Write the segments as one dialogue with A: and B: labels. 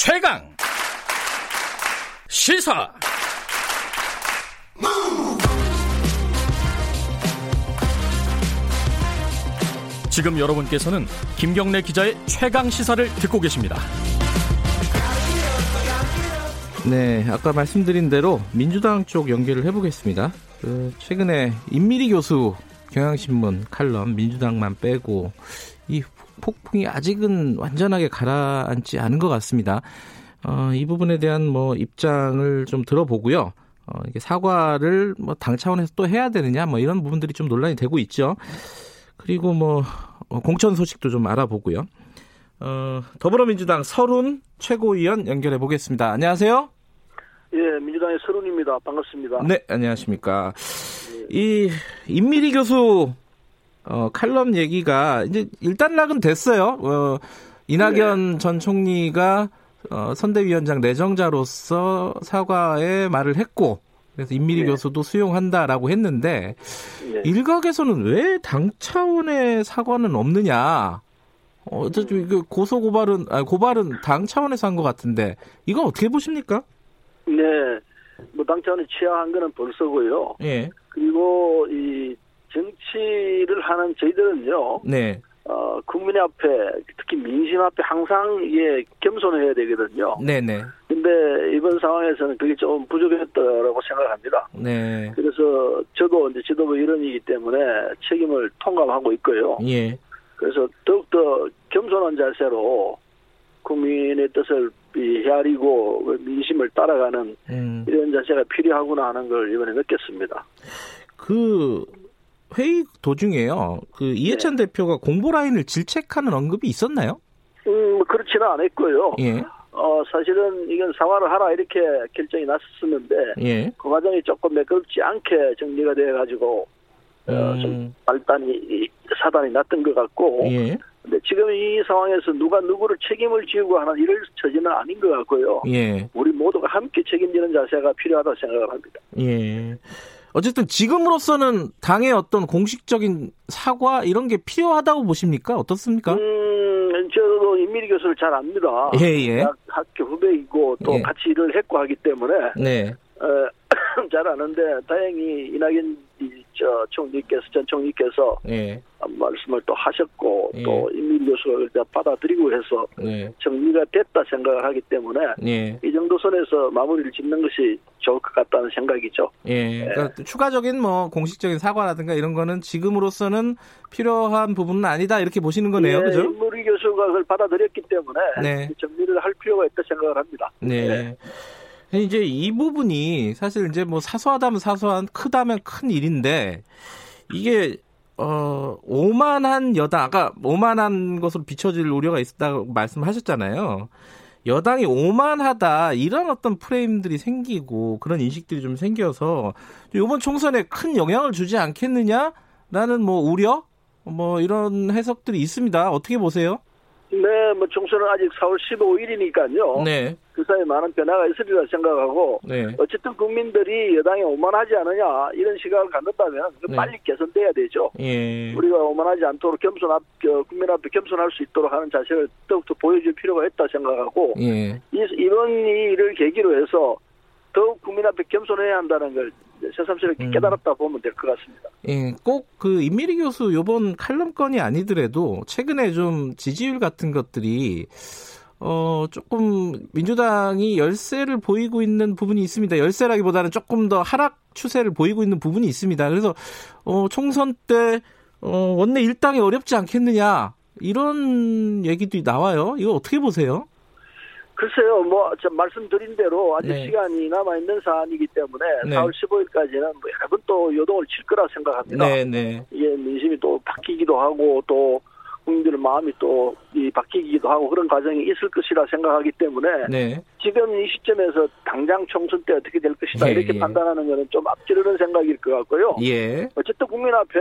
A: 최강 시사 지금 여러분께서는 김경래 기자의 최강 시사를 듣고 계십니다.
B: 네, 아까 말씀드린 대로 민주당 쪽 연결을 해보겠습니다. 그 최근에 임미리 교수 경향신문 칼럼 민주당만 빼고 이 폭풍이 아직은 완전하게 가라앉지 않은 것 같습니다. 어, 이 부분에 대한 뭐 입장을 좀 들어보고요. 어, 이게 사과를 뭐 당 차원에서 또 해야 되느냐 뭐 이런 부분들이 좀 논란이 되고 있죠. 그리고 뭐 어, 공천 소식도 좀 알아보고요. 어, 더불어민주당 서른 최고위원 연결해 보겠습니다. 안녕하세요.
C: 예, 민주당의 서른입니다. 반갑습니다.
B: 네, 안녕하십니까. 이 임미리 교수 어, 칼럼 얘기가 이제 일단락은 됐어요. 어, 이낙연 네. 전 총리가 어, 선대위원장 내정자로서 사과의 말을 했고 그래서 임미리 네. 교수도 수용한다라고 했는데 네. 일각에서는 왜 당 차원의 사과는 없느냐? 어, 어차피 그 고소 고발은 아 고발은 당 차원에서 한 것 같은데 이건 어떻게 보십니까?
C: 네, 뭐 당 차원에 취하한 거는 벌써고요. 예. 그리고 하는 저희들은요. 네. 어, 국민 앞에 특히 민심 앞에 항상 예 겸손해야 되거든요. 네네. 근데 이번 상황에서는 그게 좀 부족했다라고 생각합니다. 네. 그래서 저도 이제 지도부 일원이기 때문에 책임을 통감하고 있고요. 예. 그래서 더욱더 겸손한 자세로 국민의 뜻을 헤아리고 민심을 따라가는 음. 이런 자세가 필요하구나 하는 걸 이번에 느꼈습니다.
B: 그 회의 도중에요. 그 이해찬 네. 대표가 공보 라인을 질책하는 언급이 있었나요?
C: 음, 뭐 그렇지는 않았고요. 예. 어, 사실은 이건 사과를 하라 이렇게 결정이 났었는데, 예. 그 과정이 조금 매끄럽지 않게 정리가 돼 가지고, 어, 음. 어, 좀 발단이, 사단이 났던 것 같고, 예. 근데 지금 이 상황에서 누가 누구를 책임을 지우고 하는 이럴 처지는 아닌 것 같고요. 예. 우리 모두가 함께 책임지는 자세가 필요하다고 생각을 합니다.
B: 예. 어쨌든 지금으로서는 당의 어떤 공식적인 사과 이런 게 필요하다고 보십니까? 어떻습니까?
C: 음, 저도 임미리 교수를 잘 압니다. 예, 예. 학교 후배이고 또 예. 같이 일을 했고 하기 때문에 네. 어, 잘 아는데 다행히 이낙연 저 총리께서 전 총리께서 예. 말씀을 또 하셨고 예. 또 임민 교수가 받아들이고 해서 예. 정리가 됐다 생각을 하기 때문에 예. 이 정도 선에서 마무리를 짓는 것이 좋을 것 같다는 생각이죠.
B: 예. 그러니까 추가적인 뭐 공식적인 사과라든가 이런 거는 지금으로서는 필요한 부분은 아니다 이렇게 보시는 거네요, 그죠?
C: 임무리 교수가 그걸 받아들였기 때문에 네. 정리를 할 필요가 있다 생각을 합니다. 네.
B: 이제 이 부분이 사실 이제 뭐 사소하다면 사소한 크다면 큰 일인데 이게 어 오만한 여당 아까 오만한 것으로 비춰질 우려가 있었다고 말씀하셨잖아요. 여당이 오만하다 이런 어떤 프레임들이 생기고 그런 인식들이 좀 생겨서 이번 총선에 큰 영향을 주지 않겠느냐라는 뭐 우려 뭐 이런 해석들이 있습니다. 어떻게 보세요?
C: 네, 뭐 총선은 아직 4월 15일이니까요. 네. 그 사이에 많은 변화가 있으리라 생각하고 네. 어쨌든 국민들이 여당이 오만하지 않느냐 이런 시각을 갖는다면 네. 빨리 개선돼야 되죠. 예. 우리가 오만하지 않도록 겸손 앞 국민 앞에 겸손할 수 있도록 하는 자세를 더욱더 보여줄 필요가 있다 생각하고 예. 이번 일을 계기로 해서 더욱 국민 앞에 겸손해야 한다는 걸 새삼스럽게 음. 깨달았다 보면 될 것 같습니다.
B: 예, 꼭 그 임미리 교수 요번 칼럼 건이 아니더라도 최근에 좀 지지율 같은 것들이 어 조금 민주당이 열세를 보이고 있는 부분이 있습니다. 열세라기보다는 조금 더 하락 추세를 보이고 있는 부분이 있습니다. 그래서 어 총선 때 어, 원내 일당이 어렵지 않겠느냐 이런 얘기도 나와요. 이거 어떻게 보세요?
C: 글쎄요, 뭐, 저 말씀드린 대로 아직 네. 시간이 남아있는 사안이기 때문에 네. 4월 15일까지는 뭐 여러 또 요동을 칠 거라 생각합니다. 네, 네. 예, 민심이 또 바뀌기도 하고 또 국민들의 마음이 또 이 바뀌기도 하고 그런 과정이 있을 것이라 생각하기 때문에 네. 지금 이 시점에서 당장 총선 때 어떻게 될 것이다 예, 이렇게 예. 판단하는 것은 좀 앞지르는 생각일 것 같고요. 예. 어쨌든 국민 앞에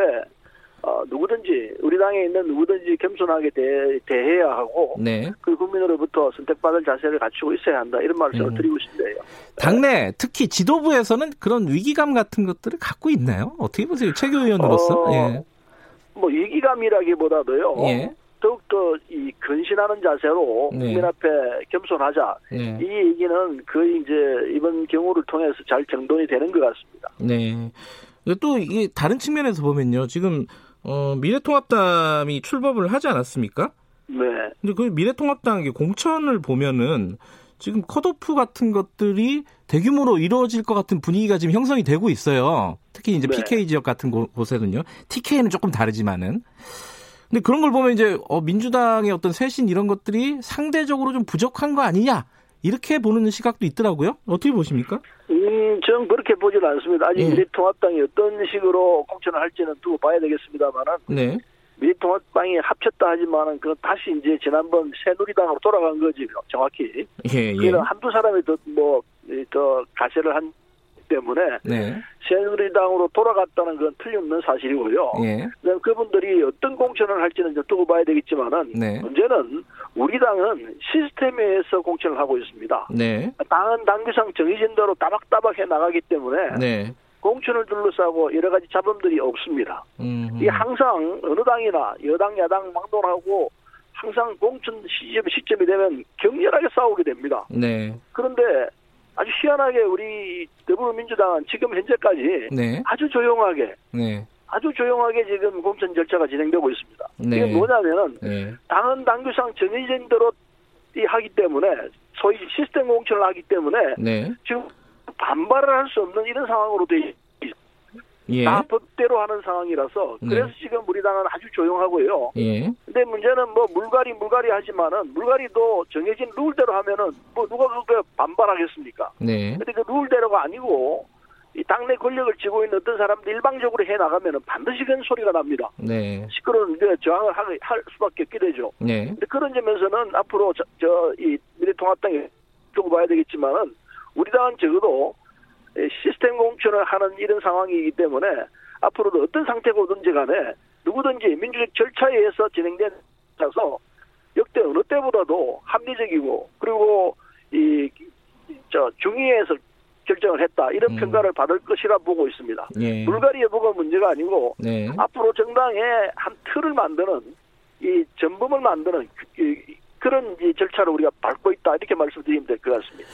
C: 어, 누구든지 우리 당에 있는 누구든지 겸손하게 대, 대해야 하고 네. 그 국민으로부터 선택받을 자세를 갖추고 있어야 한다 이런 말씀을 음. 드리고 싶네요.
B: 당내 특히 지도부에서는 그런 위기감 같은 것들을 갖고 있나요? 어떻게 보세요, 최교 의원으로서? 어,
C: 예. 뭐 위기감이라기보다도요. 예. 더욱더 이 근신하는 자세로 네. 국민 앞에 겸손하자. 네. 이 얘기는 거의 이제 이번 경우를 통해서 잘 정돈이 되는 것 같습니다.
B: 네. 또 이게 다른 측면에서 보면요. 지금 어, 미래통합당이 출범을 하지 않았습니까?
C: 네.
B: 근데 그 미래통합당 공천을 보면은 지금 컷오프 같은 것들이 대규모로 이루어질 것 같은 분위기가 지금 형성이 되고 있어요. 특히 이제 네. PK 지역 같은 곳에는요. TK는 조금 다르지만은. 근데 그런 걸 보면 이제 어, 민주당의 어떤 쇄신 이런 것들이 상대적으로 좀 부족한 거 아니냐 이렇게 보는 시각도 있더라고요. 어떻게 보십니까?
C: 음, 저는 그렇게 보지는 않습니다. 아직 네. 미래통합당이 어떤 식으로 공천을 할지는 두고 봐야 되겠습니다만은. 네. 미래통합당이 합쳤다 하지만은 그 다시 이제 지난번 새누리당으로 돌아간 거지 정확히. 예, 예. 한두 사람이 더뭐더 더 가세를 한 때문에 네. 새누리당으로 돌아갔다는 건 틀림없는 사실이고요. 예. 그분들이 어떤 공천을 할지는 좀 두고 봐야 되겠지만은 네. 문제는 우리 당은 시스템에 의해서 공천을 하고 있습니다. 네. 당은 당규상 정해진 대로 따박따박 해 나가기 때문에 네. 공천을 둘러싸고 여러 가지 잡음들이 없습니다. 음흠. 이 항상 어느 당이나 여당 야당 막론하고 항상 공천 시점 시점이 되면 격렬하게 싸우게 됩니다. 네. 그런데 아주 희한하게 우리 더불어민주당은 지금 현재까지 네. 아주 조용하게 네. 아주 조용하게 지금 공천 절차가 진행되고 있습니다. 네. 이게 뭐냐면은 네. 당은 당규상 정해진 대로 하기 때문에 소위 시스템 공천을 하기 때문에 네. 지금 반발을 할 수 없는 이런 상황으로 돼 예. 다 법대로 하는 상황이라서 네. 그래서 네. 지금 우리 당은 아주 조용하고요. 예. 근데 문제는 뭐 물갈이 물갈이 하지만은 물갈이도 정해진 룰대로 하면은 뭐 누가 그거 반발하겠습니까? 네. 근데 그 룰대로가 아니고 이 당내 권력을 쥐고 있는 어떤 사람들 일방적으로 해 나가면은 반드시 그런 소리가 납니다. 네. 시끄러운 그 저항을 할, 할 수밖에 없게 되죠. 네. 근데 그런 점에서는 앞으로 저 이 미래통합당이 두고 봐야 되겠지만은 우리 당은 적어도 시스템 공천을 하는 이런 상황이기 때문에 앞으로도 어떤 상태고든지 간에 누구든지 민주적 절차에 의해서 진행된 자서 역대 어느 때보다도 합리적이고 그리고 이 저 중의에서 결정을 했다 이런 음. 평가를 받을 것이라 보고 있습니다. 예. 불가리 여부가 문제가 아니고 네. 앞으로 정당의 한 틀을 만드는 이 전범을 만드는 그, 그런 절차를 우리가 밟고 있다 이렇게 말씀드리면 될 것 같습니다.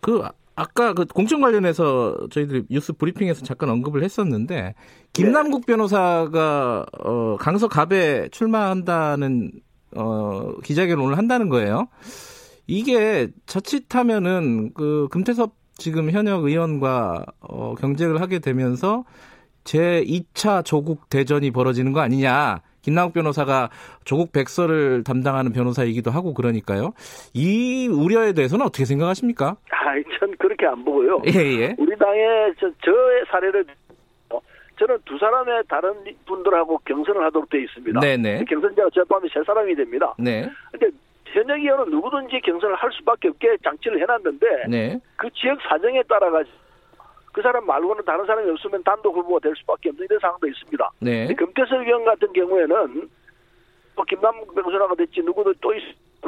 B: 그 아까 그 공천 관련해서 저희들이 뉴스 브리핑에서 잠깐 언급을 했었는데 김남국 네. 변호사가 어 강서 갑에 출마한다는 어 기자회견을 한다는 거예요. 이게 자칫하면은 그 금태섭 지금 현역 의원과 어 경쟁을 하게 되면서 제 2차 조국 대전이 벌어지는 거 아니냐. 김남욱 변호사가 조국 백서를 담당하는 변호사이기도 하고 그러니까요. 이 우려에 대해서는 어떻게 생각하십니까?
C: 아, 전 그렇게 안 보고요.
B: 예, 예.
C: 우리 당의 저, 저의 사례를 저는 두 사람의 다른 분들하고 경선을 하도록 되어 있습니다. 네네. 네. 경선자가 저 포함해 세 사람이 됩니다. 네. 근데 현역 의원은 누구든지 경선을 할 수밖에 없게 장치를 해놨는데 네. 그 지역 사정에 따라 가 그 사람 말고는 다른 사람이 없으면 단독 후보가 될 수밖에 없는 이런 상황도 있습니다. 네. 금태섭 의원 같은 경우에는 뭐 김남국 변호사가 됐지 누구도 또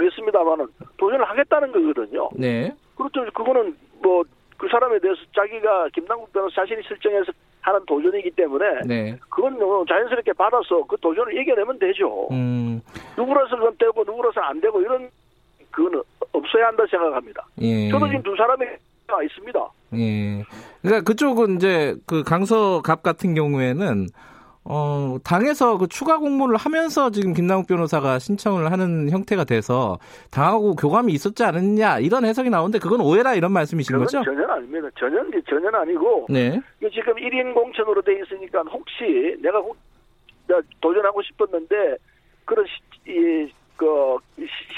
C: 있습니다만은 도전을 하겠다는 거거든요. 네. 그렇죠. 그거는 뭐 그 사람에 대해서 자기가 김남국 변호사 자신이 설정해서 하는 도전이기 때문에 네. 그건 뭐 자연스럽게 받아서 그 도전을 이겨내면 되죠. 음. 누구라서 그건 되고 누구라서 안 되고 이런 그거는 없어야 한다 생각합니다. 예. 저도 지금 두 사람이 있습니다.
B: 예. 그러니까 그쪽은 이제 그 강서갑 같은 경우에는 어, 당에서 그 추가 공모를 하면서 지금 김남욱 변호사가 신청을 하는 형태가 돼서 당하고 교감이 있었지 않느냐 이런 해석이 나오는데 그건 오해라 이런 말씀이신 거죠?
C: 전혀 아닙니다. 전혀 전혀 아니고 네. 지금 1인 공천으로 돼 있으니까 혹시 내가 도전하고 싶었는데 그런 시, 이, 그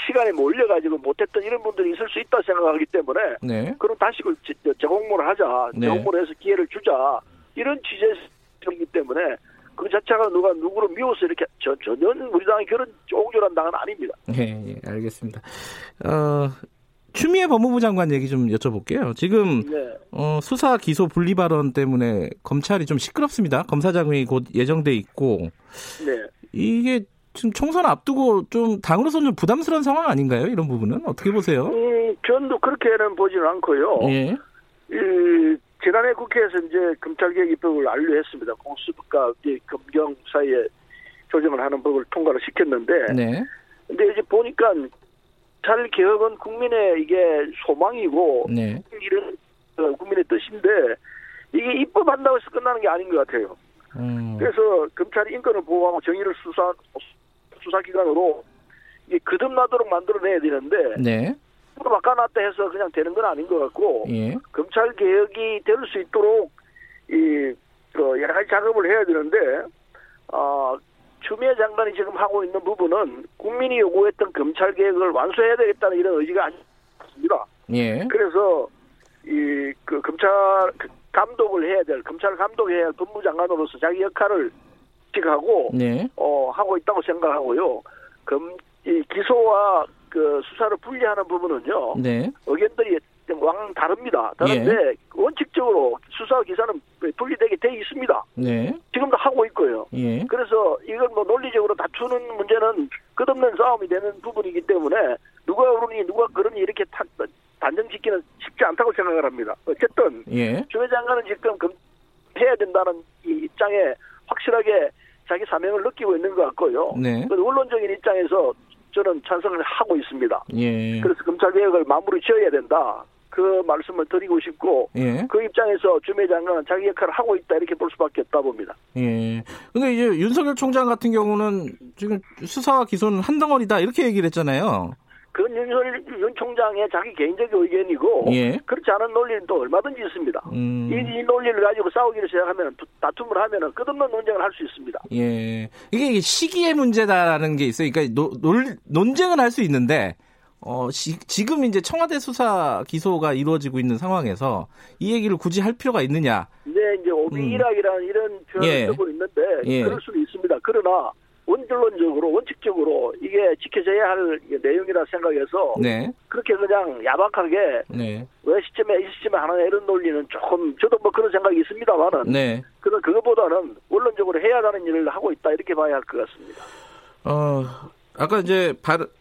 C: 시간에 몰려가지고 못했던 이런 분들이 있을 수 있다 생각하기 때문에 네. 그럼 다시 그 재공모를 하자 네. 재공모를 해서 기회를 주자 이런 취재이기 때문에 그 자체가 누가 누구를 미워서 이렇게 저, 전혀 우리 당이 그런 옹졸한 당은 아닙니다.
B: 네, 예, 알겠습니다. 어, 추미애 법무부 장관 얘기 좀 여쭤볼게요. 지금 네. 어, 수사 기소 분리 발언 때문에 검찰이 좀 시끄럽습니다. 검사장이 곧 예정돼 있고 네. 이게 지금 총선 앞두고 좀 당으로서는 좀 부담스러운 상황 아닌가요? 이런 부분은 어떻게 보세요?
C: 음, 전도 그렇게는 보지는 않고요. 예. 이, 지난해 국회에서 이제 검찰개혁 입법을 완료했습니다. 공수부과 검경 사이에 조정을 하는 법을 통과를 시켰는데 네. 근데 이제 보니까 잘 개혁은 국민의 이게 소망이고 네. 이런 어, 국민의 뜻인데 이게 입법한다고 해서 끝나는 게 아닌 것 같아요. 음. 그래서 검찰이 인권을 보호하고 정의를 수사 수사기관으로 이게 거듭나도록 만들어내야 되는데 네. 바꿔놨다 해서 그냥 되는 건 아닌 것 같고 예. 검찰 개혁이 될 수 있도록 이 그 여러 가지 작업을 해야 되는데 어, 추미애 장관이 지금 하고 있는 부분은 국민이 요구했던 검찰 개혁을 완수해야 되겠다는 이런 의지가 아닙니다. 예. 그래서 이 그 검찰 감독을 해야 될 검찰 감독해야 할 법무장관으로서 자기 역할을 지하고 네. 어 하고 있다고 생각하고요. 검이 기소와 그 수사를 분리하는 부분은요. 네. 의견들이 왕 다릅니다. 다른데 예. 원칙적으로 수사 기사는 분리되게 돼 있습니다. 네. 지금도 하고 있고요. 예. 그래서 이건 뭐 논리적으로 다투는 문제는 끝없는 싸움이 되는 부분이기 때문에 누가 옳으니 누가 그러니 이렇게 탁 단정짓기는 쉽지 않다고 생각을 합니다. 어쨌든 예. 주 회 장관은 지금 해야 된다는 이 입장에 확실하게 자기 사명을 느끼고 있는 것 같고요. 네. 언론적인 입장에서 저는 찬성을 하고 있습니다. 예. 그래서 검찰 개혁을 마무리 지어야 된다. 그 말씀을 드리고 싶고 예. 그 입장에서 주미 장관은 자기 역할을 하고 있다 이렇게 볼 수밖에 없다 봅니다.
B: 예. 근데 이제 윤석열 총장 같은 경우는 지금 수사와 기소는 한 덩어리다 이렇게 얘기를 했잖아요.
C: 그건 윤석열 윤 총장의 자기 개인적 의견이고 예. 그렇지 않은 논리는 또 얼마든지 있습니다. 음. 이, 이, 논리를 가지고 싸우기를 시작하면 다툼을 하면 끝없는 논쟁을 할 수 있습니다.
B: 예. 이게 시기의 문제다라는 게 있어요. 그러니까 노, 논, 논쟁은 할수 있는데 어, 지, 지금 이제 청와대 수사 기소가 이루어지고 있는 상황에서 이 얘기를 굳이 할 필요가 있느냐?
C: 네, 이제 오비이락이라는 음. 이런 표현을 예. 쓰고 있는데 예. 그럴 수는 있습니다. 그러나 원론적으로 원칙적으로 이게 지켜져야 할 내용이라 생각해서 네. 그렇게 그냥 야박하게 네. 왜 시점에 이 시점에 하나 이런 논리는 조금 저도 뭐 그런 생각이 있습니다만은 네. 그런 그것보다는 원론적으로 해야 하는 일을 하고 있다 이렇게 봐야 할 것 같습니다.
B: 어 아까 이제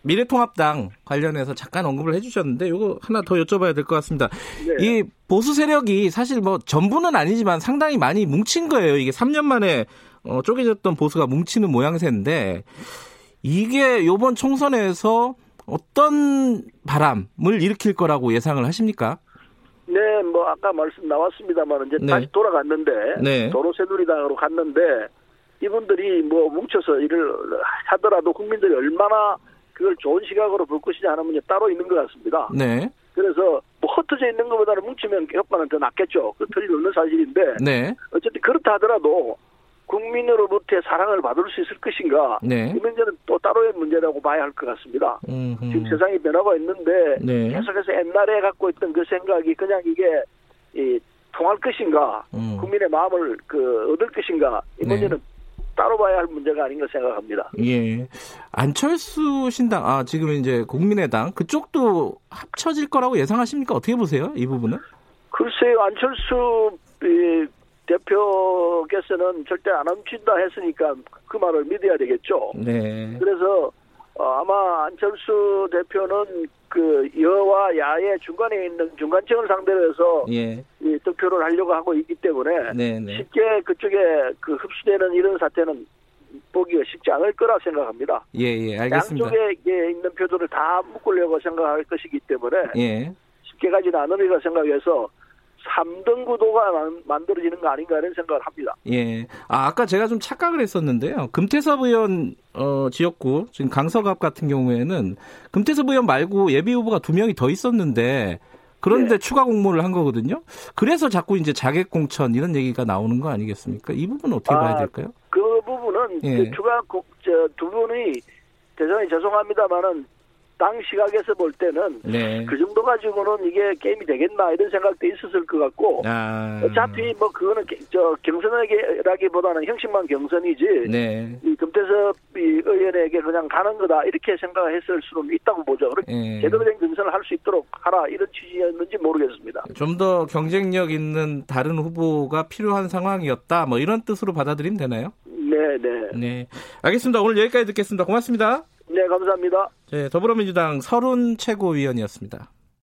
B: 미래통합당 관련해서 잠깐 언급을 해주셨는데 이거 하나 더 여쭤봐야 될 것 같습니다. 네. 이 보수 세력이 사실 뭐 전부는 아니지만 상당히 많이 뭉친 거예요. 이게 3년 만에 어, 쪼개졌던 보수가 뭉치는 모양새인데 이게 이번 총선에서 어떤 바람을 일으킬 거라고 예상을 하십니까?
C: 네, 뭐 아까 말씀 나왔습니다만 이제 네. 다시 돌아갔는데 네. 도로새누리당으로 갔는데 이분들이 뭐 뭉쳐서 일을 하더라도 국민들이 얼마나 그걸 좋은 시각으로 볼 것이냐 하는 문제 따로 있는 것 같습니다. 네. 그래서 뭐 흩어져 있는 것보다는 뭉치면 효과는 더 낫겠죠. 그 틀림없는 사실인데. 네. 어쨌든 그렇다 하더라도 국민으로부터 사랑을 받을 수 있을 것인가 네. 이 문제는 또 따로의 문제라고 봐야 할 것 같습니다. 음흠. 지금 세상이 변화가 있는데 네. 계속해서 옛날에 갖고 있던 그 생각이 그냥 이게 이 통할 것인가 음. 국민의 마음을 그 얻을 것인가 이 네. 문제는 네. 따로 봐야 할 문제가 아닌가 생각합니다.
B: 예. 안철수 신당, 아, 지금 이제 국민의당, 그쪽도 합쳐질 거라고 예상하십니까? 어떻게 보세요? 이 부분은?
C: 글쎄요, 안철수 대표께서는 절대 안 훔친다 했으니까 그 말을 믿어야 되겠죠. 네. 그래서 어, 아마 안철수 대표는 그 여와 야의 중간에 있는 중간층을 상대로 해서 예. 이 득표를 하려고 하고 있기 때문에 네네. 네. 쉽게 그쪽에 그 흡수되는 이런 사태는 보기가 쉽지 않을 거라 생각합니다.
B: 예, 예, 알겠습니다.
C: 양쪽에 있는 표들을 다 묶으려고 생각할 것이기 때문에 예. 쉽게 가지는 않으리라 생각해서 3등 구도가 만들어지는 거 아닌가 이런 생각을 합니다.
B: 예. 아, 아까 제가 좀 착각을 했었는데요. 금태섭 의원 어, 지역구 지금 강서갑 같은 경우에는 금태섭 의원 말고 예비 후보가 두 명이 더 있었는데 그런데 네. 추가 공모를 한 거거든요. 그래서 자꾸 이제 자객 공천 이런 얘기가 나오는 거 아니겠습니까? 이 부분은 어떻게 아, 봐야 될까요?
C: 그 부분은 예. 그 추가 저, 두 분이 대단히 죄송합니다만은 당 시각에서 볼 때는 네. 그 정도 가지고는 이게 게임이 되겠나 이런 생각도 있었을 것 같고 아. 어차피 뭐 그거는 저 경선하기보다는 형식만 경선이지 네. 이 금태섭 의원에게 그냥 가는 거다 이렇게 생각했을 수는 있다고 보죠. 네. 제대로 된 경선을 할 수 있도록 하라 이런 취지였는지 모르겠습니다.
B: 좀 더 경쟁력 있는 다른 후보가 필요한 상황이었다 뭐 이런 뜻으로 받아들이면 되나요?
C: 네, 네.
B: 네. 알겠습니다. 오늘 여기까지 듣겠습니다. 고맙습니다.
C: 네, 감사합니다.
B: 네, 더불어민주당 서른 최고위원이었습니다.